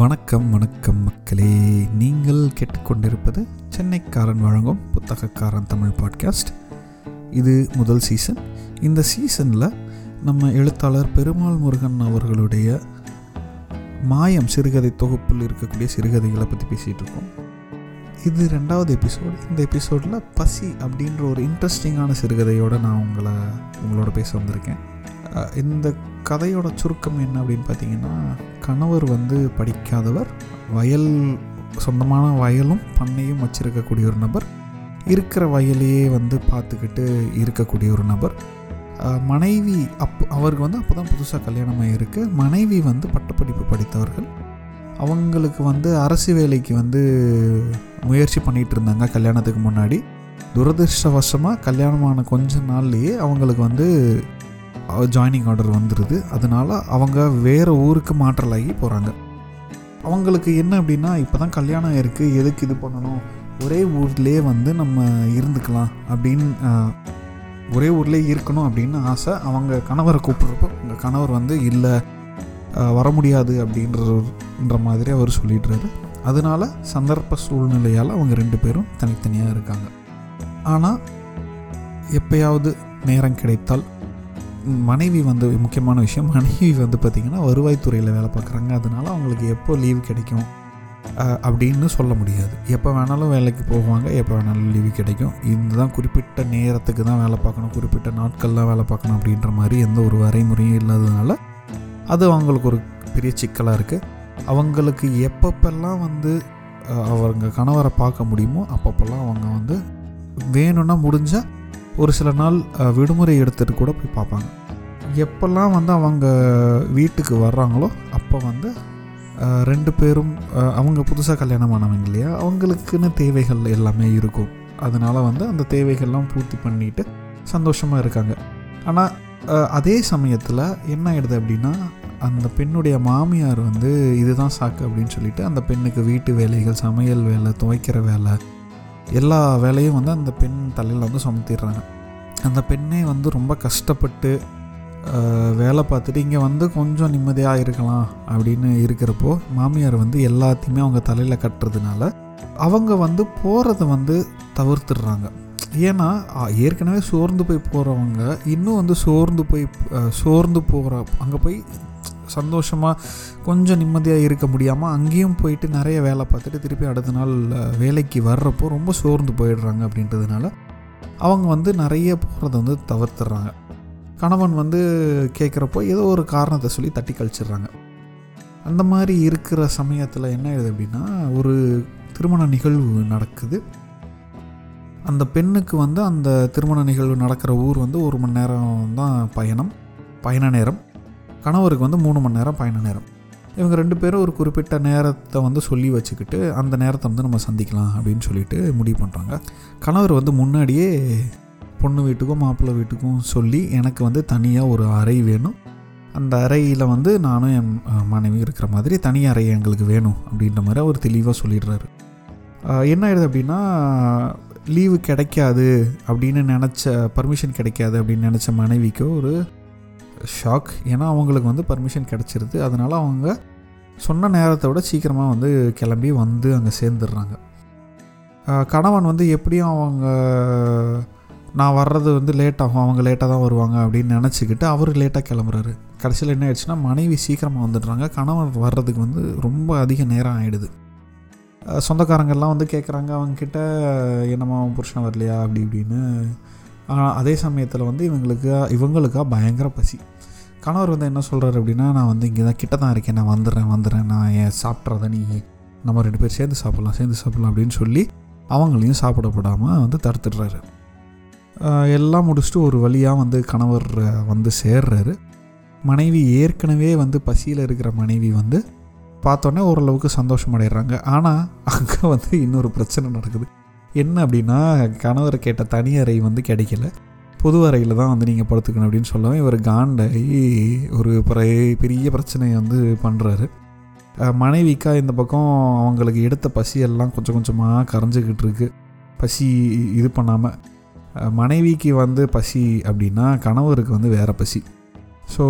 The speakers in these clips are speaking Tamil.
வணக்கம் வணக்கம் மக்களே. நீங்கள் கேட்டுக்கொண்டிருப்பது சென்னைக்காரன் வழங்கும் புத்தகக்காரன் தமிழ் பாட்காஸ்ட் இது முதல் சீசன் இந்த சீசனில் நம்ம எழுத்தாளர் பெருமாள் முருகன் அவர்களுடைய மாயம் சிறுகதை தொகுப்பில் இருக்கக்கூடிய சிறுகதைகளை பற்றி பேசிகிட்டு இருக்கோம். இது ரெண்டாவது எபிசோடு இந்த எபிசோடில் பசி அப்படின்ற ஒரு இன்ட்ரெஸ்டிங்கான சிறுகதையோடு நான் உங்களை உங்களோட பேச வந்திருக்கேன். இந்த கதையோட சுருக்கம் என்ன அப்படின்னு பார்த்தீங்கன்னா கணவர் வந்து படிக்காதவர். வயல் சொந்தமான வயலும் பண்ணையும் வச்சிருக்கக்கூடிய ஒரு நபர். இருக்கிற வயலையே வந்து பார்த்துக்கிட்டு இருக்கக்கூடிய ஒரு நபர். மனைவி அப் அவருக்கு வந்து அப்போ தான் புதுசாக கல்யாணம் ஆகியிருக்கு மனைவி வந்து பட்டப்படிப்பு படித்தவர்கள். அவங்களுக்கு வந்து அரசு வேலைக்கு வந்து முயற்சி பண்ணிகிட்டு இருந்தாங்க கல்யாணத்துக்கு முன்னாடி. துரதிருஷ்டவசமாக கல்யாணமான கொஞ்ச நாள்லேயே அவங்களுக்கு வந்து ஜாயினிங் ஆர்டர் வந்துடுது அதனால் அவங்க வேறு ஊருக்கு மாற்றலாகி போகிறாங்க அவங்களுக்கு என்ன அப்படின்னா இப்போ தான் கல்யாணம் இருக்குது எதுக்கு இது பண்ணணும்? ஒரே ஊர்லேயே வந்து நம்ம இருந்துக்கலாம் அப்படின்னு ஒரே ஊர்லேயே இருக்கணும் அப்படின்னு ஆசை அவங்க கணவரை கூப்பிட்றப்போ அவங்க கணவர் வந்து இல்லை வர முடியாது அப்படின்ற மாதிரி அவர் சொல்லிடுறாரு. அதனால சந்தர்ப்ப சூழ்நிலையால் அவங்க ரெண்டு பேரும் தனித்தனியாக இருக்காங்க. ஆனால் எப்பயாவது நேரம் கிடைத்தால் மனைவி வந்து முக்கியமான விஷயம் மனைவி வந்து பார்த்திங்கன்னா வருவாய்த்துறையில் வேலை பார்க்குறாங்க. அதனால அவங்களுக்கு எப்போ லீவு கிடைக்கும் அப்படின்னு சொல்ல முடியாது. எப்போ வேணாலும் வேலைக்கு போவாங்க எப்போ வேணாலும் லீவு கிடைக்கும். இதுதான் குறிப்பிட்ட நேரத்துக்கு தான் வேலை பார்க்கணும் குறிப்பிட்ட நாட்கள்லாம் வேலை பார்க்கணும் அப்படின்ற மாதிரி எந்த ஒரு வரைமுறையும் இல்லாததுனால அது அவங்களுக்கு ஒரு பெரிய சிக்கலாக இருக்குது அவங்களுக்கு எப்பப்பெல்லாம் வந்து அவங்க கணவரை பார்க்க முடியுமோ அப்பப்பெல்லாம் அவங்க வந்து வேணும்னா முடிஞ்சால் ஒரு சில நாள் விடுமுறை எடுத்துகிட்டு கூட போய் பார்ப்பாங்க. எப்போல்லாம் வந்து அவங்க வீட்டுக்கு வர்றாங்களோ அப்போ வந்து ரெண்டு பேரும் அவங்க புதுசாக கல்யாணம் ஆனவங்க இல்லையா அவங்களுக்குன்னு தேவைகள் எல்லாமே இருக்கும். அதனால் வந்து அந்த தேவைகள்லாம் பூர்த்தி பண்ணிட்டு சந்தோஷமாக இருக்காங்க. ஆனால் அதே சமயத்தில் என்ன ஆயிடுது அப்படின்னா அந்த பெண்ணுடைய மாமியார் வந்து இதுதான் சாக்கு அப்படின்னு சொல்லிட்டு அந்த பெண்ணுக்கு வீட்டு வேலைகள் சமையல் வேலை துவைக்கிற வேலை எல்லா வேலையும் வந்து அந்த பெண் தலையில் வந்து சுமத்திடுறாங்க. அந்த பெண்ணே வந்து ரொம்ப கஷ்டப்பட்டு வேலை பார்த்துட்டு இங்கே வந்து கொஞ்சம் நிம்மதியாக இருக்கலாம் அப்படின்னு இருக்கிறப்போ மாமியார் வந்து எல்லாத்தையுமே அவங்க தலையில் கட்டுறதுனால அவங்க வந்து போகிறத வந்து தவிர்த்துடுறாங்க. ஏன்னா ஏற்கனவே சோர்ந்து போய் போகிறவங்க இன்னும் வந்து சோர்ந்து போய் சோர்ந்து போகிற அங்கே போய் சந்தோஷமாக கொஞ்சம் நிம்மதியாக இருக்க முடியாமல் அங்கேயும் போயிட்டு நிறைய வேலை பார்த்துட்டு திருப்பி அடுத்த நாள் வேலைக்கு வர்றப்போ ரொம்ப சோர்ந்து போயிடுறாங்க அப்படின்றதுனால அவங்க வந்து நிறைய போகிறத வந்து தவிர்த்துடுறாங்க கணவன் வந்து கேட்குறப்போ ஏதோ ஒரு காரணத்தை சொல்லி தட்டி கழிச்சிடுறாங்க. அந்த மாதிரி இருக்கிற சமயத்தில் என்ன ஆகுது அப்படின்னா ஒரு திருமண நிகழ்வு நடக்குது. அந்த பெண்ணுக்கு வந்து அந்த திருமண நிகழ்வு நடக்கிற ஊர் வந்து ஒரு மணி நேரம் தான் பயணம் பயண நேரம். கணவருக்கு வந்து மூணு மணி நேரம் பயண நேரம். இவங்க ரெண்டு பேரும் ஒரு குறிப்பிட்ட நேரத்தை வந்து சொல்லி வச்சுக்கிட்டு அந்த நேரத்தை வந்து நம்ம சந்திக்கலாம் அப்படின்னு சொல்லிட்டு முடிவு பண்ணுறாங்க கணவர் வந்து முன்னாடியே பொண்ணு வீட்டுக்கும் மாப்பிள்ளை வீட்டுக்கும் சொல்லி எனக்கு வந்து தனியாக ஒரு அறை வேணும். அந்த அறையில் வந்து நானும் என் மனைவி இருக்கிற மாதிரி தனி அறை எங்களுக்கு வேணும் அப்படின்ற மாதிரி அவர் தெளிவாக சொல்லிடுறாரு. என்ன ஆயிடுது அப்படின்னா லீவு கிடைக்காது அப்படின்னு நினச்ச பர்மிஷன் கிடைக்காது அப்படின்னு நினச்ச மனைவிக்கு ஒரு ஷாக் ஏன்னா அவங்களுக்கு வந்து பர்மிஷன் கிடச்சிருது. அதனால் அவங்க சொன்ன நேரத்தை விட சீக்கிரமாக வந்து கிளம்பி வந்து அங்கே சேர்ந்துடுறாங்க. கணவன் வந்து எப்படியும் அவங்க நான் வர்றது வந்து லேட் ஆகும். அவங்க லேட்டாக தான் வருவாங்க அப்படின்னு நினச்சிக்கிட்டு அவர் லேட்டாக கிளம்புறாரு. கடைசியில் என்ன ஆயிடுச்சுன்னா மனைவி சீக்கிரமாக வந்துடுறாங்க. கணவன் வர்றதுக்கு வந்து ரொம்ப அதிக நேரம் ஆகிடுது சொந்தக்காரங்கெல்லாம் வந்து கேட்குறாங்க அவங்கக்கிட்ட என்னம்மா அவன் புருஷன் வரலையா? அப்படி இப்படின்னு ஆனால் அதே சமயத்தில் வந்து இவங்களுக்கு இவங்களுக்கா பயங்கர பசி. கணவர் வந்து என்ன சொல்கிறாரு அப்படின்னா நான் வந்து இங்கே தான் கிட்ட தான் இருக்கேன். நான் வந்துடுறேன் வந்துடுறேன். நான் என் சாப்பிட்றத நீ நம்ம ரெண்டு பேர் சேர்ந்து சாப்பிட்லாம் சேர்ந்து சாப்பிட்லாம் அப்படின்னு சொல்லி அவங்களையும் சாப்பிடப்படாமல் வந்து தடுத்துடுறாரு. எல்லாம் முடிச்சுட்டு ஒரு வழியாக வந்து கணவர் வந்து சேர்றாரு. மனைவி ஏற்கனவே வந்து பசியில் இருக்கிற மனைவி வந்து பார்த்தோன்னே ஓரளவுக்கு சந்தோஷம் அடைகிறாங்க ஆனால் அங்கே வந்து இன்னொரு பிரச்சனை நடக்குது. என்ன அப்படின்னா கணவர் கேட்ட தனி அறை வந்து கிடைக்கல. பொது அறையில் தான் வந்து நீங்கள் படுத்துக்கணும் அப்படின்னு சொல்லவும் இவர் காண்டாகி ஒரு பெரிய பிரச்சனையை வந்து பண்ணுறாரு மனைவிக்கா இந்த பக்கம் அவங்களுக்கு எடுத்த பசியெல்லாம் கொஞ்சம் கொஞ்சமாக கரைஞ்சிக்கிட்டு இருக்கு. பசி இது பண்ணாமல் மனைவிக்கு வந்து பசி அப்படின்னா கணவருக்கு வந்து வேறு பசி. ஸோ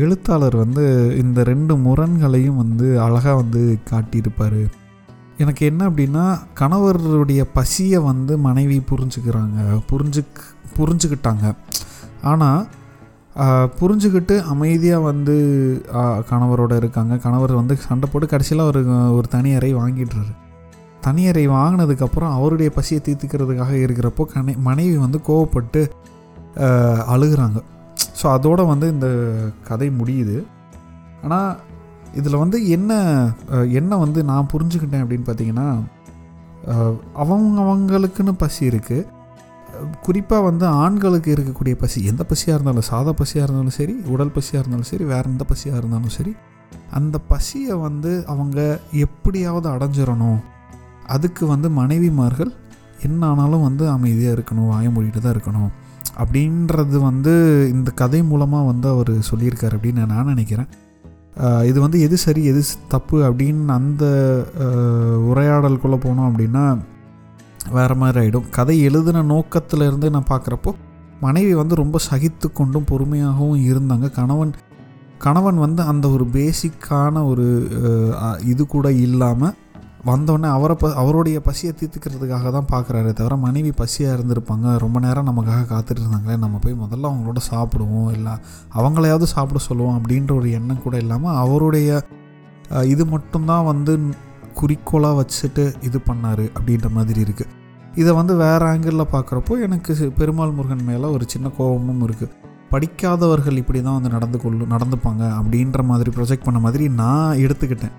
எழுத்தாளர் வந்து இந்த ரெண்டு முரண்களையும் வந்து அழகாக வந்து காட்டியிருப்பார். எனக்கு என்ன அப்படின்னா கணவருடைய பசியை வந்து மனைவி புரிஞ்சுக்கிறாங்க. புரிஞ்சுக் புரிஞ்சுக்கிட்டாங்க. ஆனால் புரிஞ்சுக்கிட்டு அமைதியாக வந்து கணவரோட இருக்காங்க. கணவர் வந்து சண்டை போட்டு கடைசியில் ஒரு ஒரு தனி அறை வாங்கிடுறாரு. தனி அறை வாங்கினதுக்கப்புறம் அவருடைய பசியை தீர்த்துக்கிறதுக்காக இருக்கிறப்போ கனை மனைவி வந்து கோவப்பட்டு அழுகிறாங்க. ஸோ அதோடு வந்து இந்த கதை முடியுது. ஆனால் இதில் வந்து என்ன என்ன வந்து நான் புரிஞ்சுக்கிட்டேன் அப்படின்னு பார்த்தீங்கன்னா அவங்க அவங்களுக்குன்னு பசி இருக்குது குறிப்பாக வந்து ஆண்களுக்கு இருக்கக்கூடிய பசி எந்த பசியாக இருந்தாலும் சாதா பசியாக இருந்தாலும் சரி உடல் பசியாக இருந்தாலும் சரி வேறு எந்த பசியாக இருந்தாலும் சரி அந்த பசியை வந்து அவங்க எப்படியாவது அடைஞ்சிடணும். அதுக்கு வந்து மனைவிமார்கள் என்ன ஆனாலும் வந்து அமைதியாக இருக்கணும் வாய மூடிட்டு தான் இருக்கணும். அப்படின்றது வந்து இந்த கதை மூலமாக வந்து அவர் சொல்லியிருக்கார் அப்படின்னு நான் நினைக்கிறேன். இது வந்து எது சரி எது தப்பு அப்படின்னு அந்த உரையாடலுக்குள்ளே போனோம் அப்படின்னா வேறு மாதிரி ஆகிடும் கதை எழுதின நோக்கத்தில் இருந்து நான் பார்க்குறப்போ மனைவி வந்து ரொம்ப சகித்து கொண்டும் பொறுமையாகவும் இருந்தாங்க. கணவன் கணவன் வந்து அந்த ஒரு பேசிக்கான ஒரு இது கூட இல்லாமல் வந்தோடனே அவரை ப அவருடைய பசியை தீர்த்துக்கிறதுக்காக தான் பார்க்குறாரு தவிர மனைவி பசியாக இருந்திருப்பாங்க. ரொம்ப நேரம் நமக்காக காத்துட்டு இருந்தாங்களே நம்ம போய் முதல்ல அவங்களோட சாப்பிடுவோம். இல்லை அவங்களையாவது சாப்பிட சொல்லுவோம் அப்படின்ற ஒரு எண்ணம் கூட இல்லாமல் அவருடைய இது மட்டும்தான் வந்து குறிக்கோளாக வச்சுட்டு இது பண்ணார் அப்படின்ற மாதிரி இருக்குது இதை வந்து வேறு ஆங்கிளில் பார்க்குறப்போ எனக்கு பெருமாள் முருகன் மேலே ஒரு சின்ன கோபமும் இருக்குது படிக்காதவர்கள் இப்படி தான் வந்து நடந்து கொள்ளும் நடந்துப்பாங்க அப்படின்ற மாதிரி ப்ரொஜெக்ட் பண்ண மாதிரி நான் எடுத்துக்கிட்டேன்.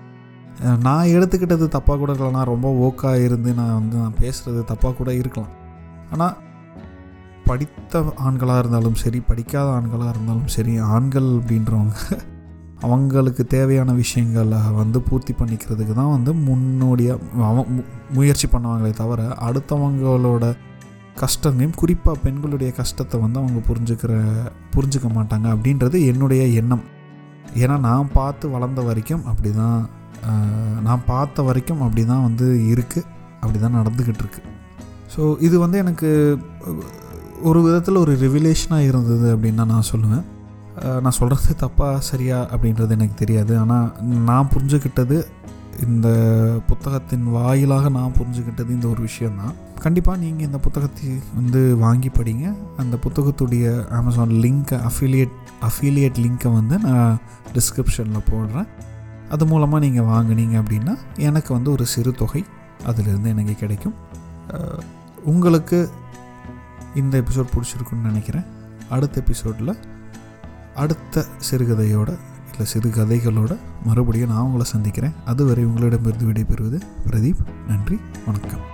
நான் எடுத்துக்கிட்டது தப்பாக கூட இருக்கலாம். ரொம்ப ஓக்காக இருந்து நான் வந்து நான் பேசுகிறது தப்பாக கூட இருக்கலாம். ஆனால் படித்த ஆண்களாக இருந்தாலும் சரி படிக்காத ஆண்களாக இருந்தாலும் சரி ஆண்கள் அப்படின்றவங்க அவங்களுக்கு தேவையான விஷயங்களை வந்து பூர்த்தி பண்ணிக்கிறதுக்கு தான் வந்து முன்னோடியாக அவன் முயற்சி பண்ணுவாங்களே தவிர அடுத்தவங்களோட கஷ்டங்களையும் குறிப்பாக பெண்களுடைய கஷ்டத்தை வந்து அவங்க புரிஞ்சுக்கிற புரிஞ்சுக்க மாட்டாங்க அப்படின்றது என்னுடைய எண்ணம். ஏன்னா நான் பார்த்து வளர்ந்த வரைக்கும் அப்படி தான் நான் பார்த்த வரைக்கும் அப்படி தான் வந்து இருக்குது அப்படி தான் நடந்துக்கிட்டு இருக்கு. ஸோ இது வந்து எனக்கு ஒரு விதத்தில் ஒரு ரிவிலேஷனாக இருந்தது அப்படின்னு தான் நான் சொல்லுவேன். நான் சொல்கிறது தப்பாக சரியா அப்படின்றது எனக்கு தெரியாது. ஆனால் நான் புரிஞ்சுக்கிட்டது இந்த புத்தகத்தின் வாயிலாக நான் புரிஞ்சுக்கிட்டது இந்த ஒரு விஷயந்தான் கண்டிப்பாக நீங்கள் இந்த புத்தகத்தை வந்து வாங்கி படிங்க. அந்த புத்தகத்துடைய அமேசான் லிங்க்கை அஃபிலியேட் அஃபிலியேட் லிங்க்கை வந்து நான் டிஸ்கிரிப்ஷனில் போடுறேன். அது மூலமாக நீங்கள் வாங்கினீங்க அப்படின்னா எனக்கு வந்து ஒரு சிறு தொகை அதிலிருந்து எனக்கு கிடைக்கும். உங்களுக்கு இந்த எபிசோட் பிடிச்சிருக்குன்னு நினைக்கிறேன். அடுத்த எபிசோடில் அடுத்த சிறுகதையோட இல்லை சிறு கதைகளோட மறுபடியும் நான் உங்களை சந்திக்கிறேன். அதுவரை உங்களிடமிருந்து விடைபெறுவது பிரதீப். நன்றி வணக்கம்.